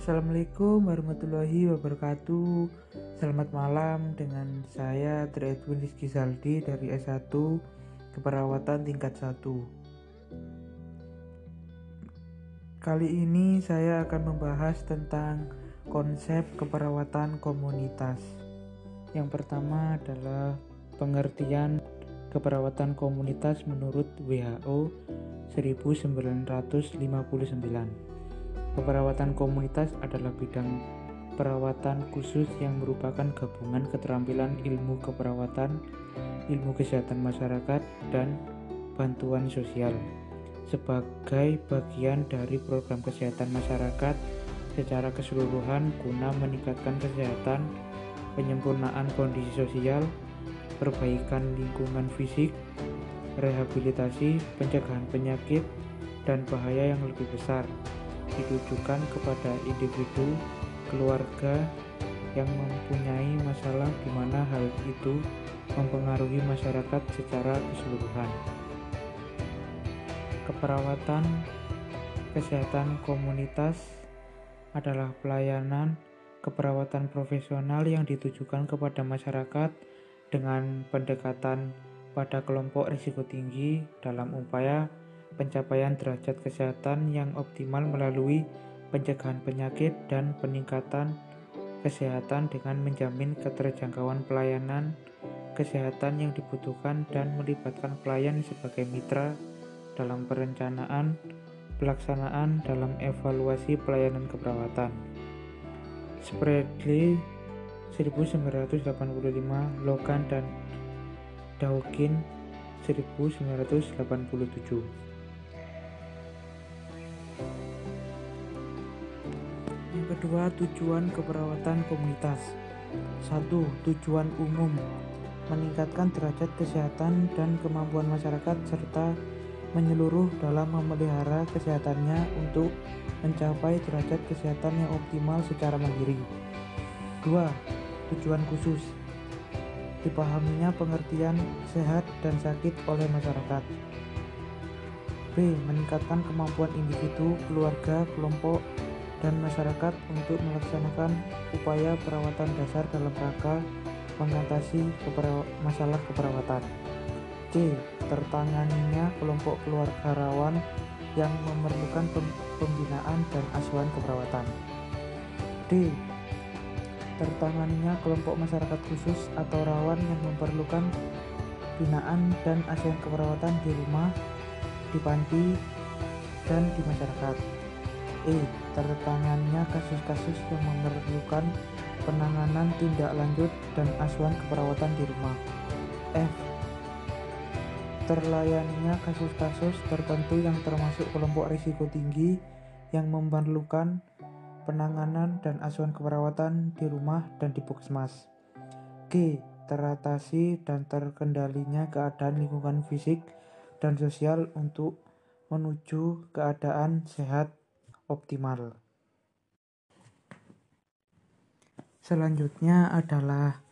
Assalamualaikum warahmatullahi wabarakatuh. Selamat malam dengan saya Tri Edwin Rizky Saldi dari S1 Keperawatan tingkat 1 Kali ini saya akan membahas tentang konsep keperawatan komunitas. Yang pertama adalah pengertian keperawatan komunitas menurut WHO 1959 Keperawatan komunitas adalah bidang perawatan khusus yang merupakan gabungan keterampilan ilmu keperawatan, ilmu kesehatan masyarakat, dan bantuan sosial sebagai bagian dari program kesehatan masyarakat secara keseluruhan guna meningkatkan kesehatan, penyempurnaan kondisi sosial, perbaikan lingkungan fisik, rehabilitasi, pencegahan penyakit, dan bahaya yang lebih besar ditujukan kepada individu, keluarga yang mempunyai masalah di mana hal itu mempengaruhi masyarakat secara keseluruhan. Keperawatan kesehatan komunitas adalah pelayanan keperawatan profesional yang ditujukan kepada masyarakat dengan pendekatan pada kelompok risiko tinggi dalam upaya pencapaian derajat kesehatan yang optimal melalui pencegahan penyakit dan peningkatan kesehatan dengan menjamin keterjangkauan pelayanan kesehatan yang dibutuhkan dan melibatkan pelayan sebagai mitra dalam perencanaan, pelaksanaan dalam evaluasi pelayanan keperawatan. Spreadley 1985, Logan dan Dawkins 1987. Kedua, tujuan keperawatan komunitas. 1. Tujuan umum meningkatkan derajat kesehatan dan kemampuan masyarakat serta menyeluruh dalam memelihara kesehatannya untuk mencapai derajat kesehatan yang optimal secara mandiri. 2. Tujuan khusus dipahaminya pengertian sehat dan sakit oleh masyarakat. B. Meningkatkan kemampuan individu, keluarga, kelompok, dan masyarakat untuk melaksanakan upaya perawatan dasar dalam rangka mengatasi keperaw masalah keperawatan. C. Tertanganinya kelompok keluarga rawan yang memerlukan pembinaan dan asuhan keperawatan. D. Tertanganinya kelompok masyarakat khusus atau rawan yang memerlukan binaan dan asuhan keperawatan di rumah, di panti, dan di masyarakat. E. Tertangannya kasus-kasus yang memerlukan penanganan tindak lanjut dan asuhan keperawatan di rumah. F. Terlayaninya kasus-kasus tertentu yang termasuk kelompok risiko tinggi yang memerlukan penanganan dan asuhan keperawatan di rumah dan di puskesmas. G. Teratasi dan terkendalinya keadaan lingkungan fisik dan sosial untuk menuju keadaan sehat optimal. Selanjutnya adalah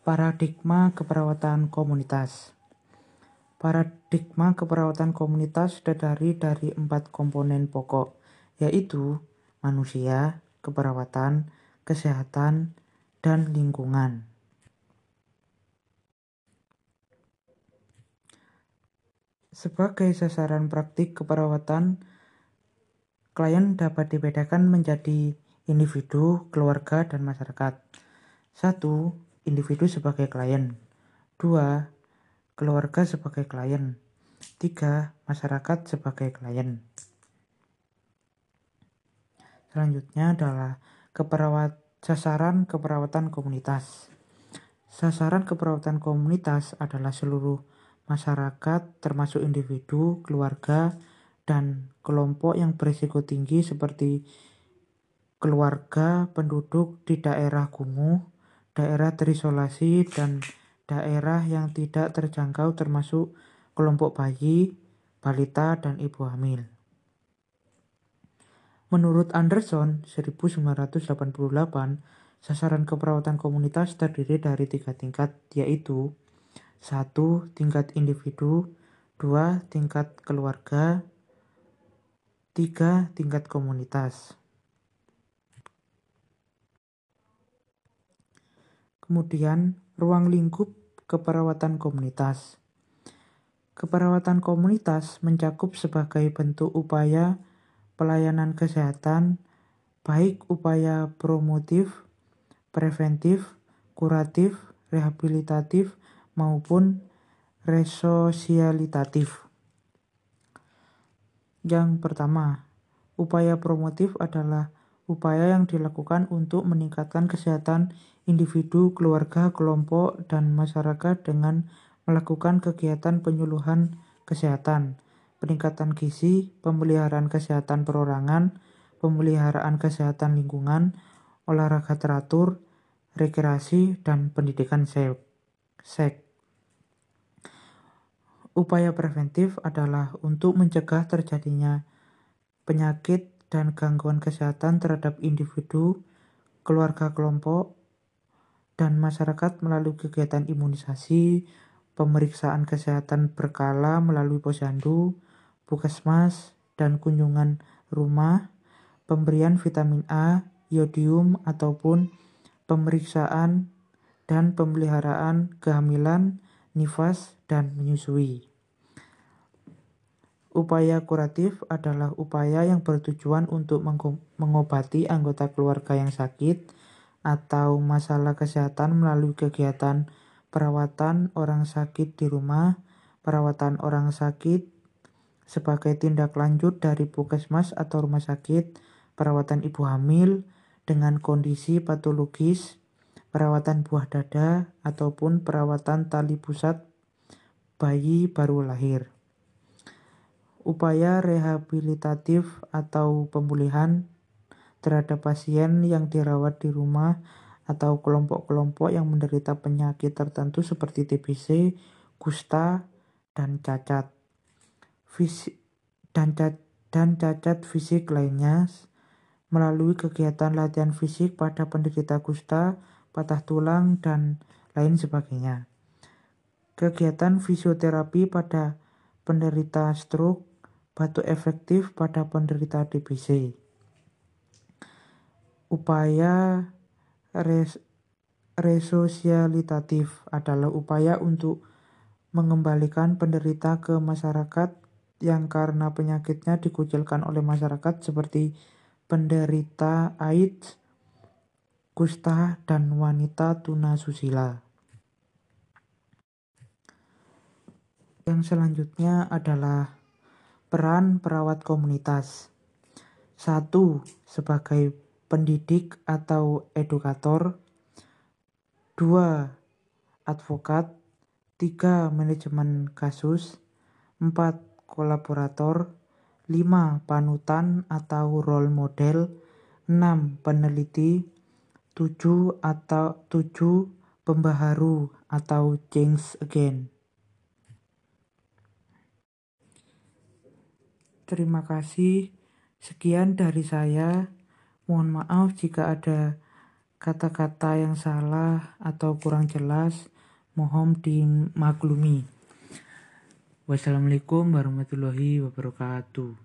paradigma keperawatan komunitas. Paradigma keperawatan komunitas terdiri dari empat komponen pokok, yaitu manusia, keperawatan, kesehatan, dan lingkungan. Sebagai sasaran praktik keperawatan, Klien dapat dibedakan menjadi individu, keluarga, dan masyarakat. Satu, individu sebagai klien. Dua, keluarga sebagai klien. Tiga, masyarakat sebagai klien. Selanjutnya adalah keperawat sasaran keperawatan komunitas. Sasaran keperawatan komunitas adalah seluruh masyarakat termasuk individu, keluarga, dan kelompok yang berisiko tinggi seperti keluarga penduduk di daerah kumuh, daerah terisolasi, dan daerah yang tidak terjangkau termasuk kelompok bayi, balita, dan ibu hamil. Menurut Anderson 1988, sasaran keperawatan komunitas terdiri dari tiga tingkat, yaitu satu tingkat individu, dua tingkat keluarga, tiga Tingkat komunitas. Kemudian, ruang lingkup keperawatan komunitas. Keperawatan komunitas mencakup sebagai bentuk upaya pelayanan kesehatan, baik upaya promotif, preventif, kuratif, rehabilitatif, maupun resosialitatif. Yang pertama, upaya promotif adalah upaya yang dilakukan untuk meningkatkan kesehatan individu, keluarga, kelompok, dan masyarakat dengan melakukan kegiatan penyuluhan kesehatan, peningkatan gizi, pemeliharaan kesehatan perorangan, pemeliharaan kesehatan lingkungan, olahraga teratur, rekreasi, dan pendidikan seks. Upaya preventif adalah untuk mencegah terjadinya penyakit dan gangguan kesehatan terhadap individu, keluarga kelompok, dan masyarakat melalui kegiatan imunisasi, pemeriksaan kesehatan berkala melalui posyandu, puskesmas, dan kunjungan rumah, pemberian vitamin A, iodium, ataupun pemeriksaan dan pemeliharaan kehamilan, nifas, dan menyusui. Upaya kuratif adalah upaya yang bertujuan untuk mengobati anggota keluarga yang sakit atau masalah kesehatan melalui kegiatan perawatan orang sakit di rumah, perawatan orang sakit sebagai tindak lanjut dari puskesmas atau rumah sakit, perawatan ibu hamil dengan kondisi patologis, perawatan buah dada, ataupun perawatan tali pusat bayi baru lahir. Upaya rehabilitatif atau pemulihan terhadap pasien yang dirawat di rumah atau kelompok-kelompok yang menderita penyakit tertentu seperti TBC, kusta, dan cacat. Fisik dan, dan cacat fisik lainnya melalui kegiatan latihan fisik pada penderita kusta, patah tulang, dan lain sebagainya. Kegiatan fisioterapi pada penderita stroke Batu efektif pada penderita DBC. Upaya res resosialitatif adalah upaya untuk mengembalikan penderita ke masyarakat yang karena penyakitnya dikucilkan oleh masyarakat seperti penderita AIDS, kusta, dan wanita tuna susila. Yang selanjutnya adalah Peran perawat komunitas. satu Sebagai pendidik atau edukator. dua Advokat. tiga Manajemen kasus. empat Kolaborator. lima Panutan atau role model. enam Peneliti. Tujuh atau tujuh Pembaharu atau change again. Terima kasih. Sekian dari saya. Mohon maaf jika ada kata-kata yang salah atau kurang jelas. Mohon dimaklumi. Wassalamualaikum warahmatullahi wabarakatuh.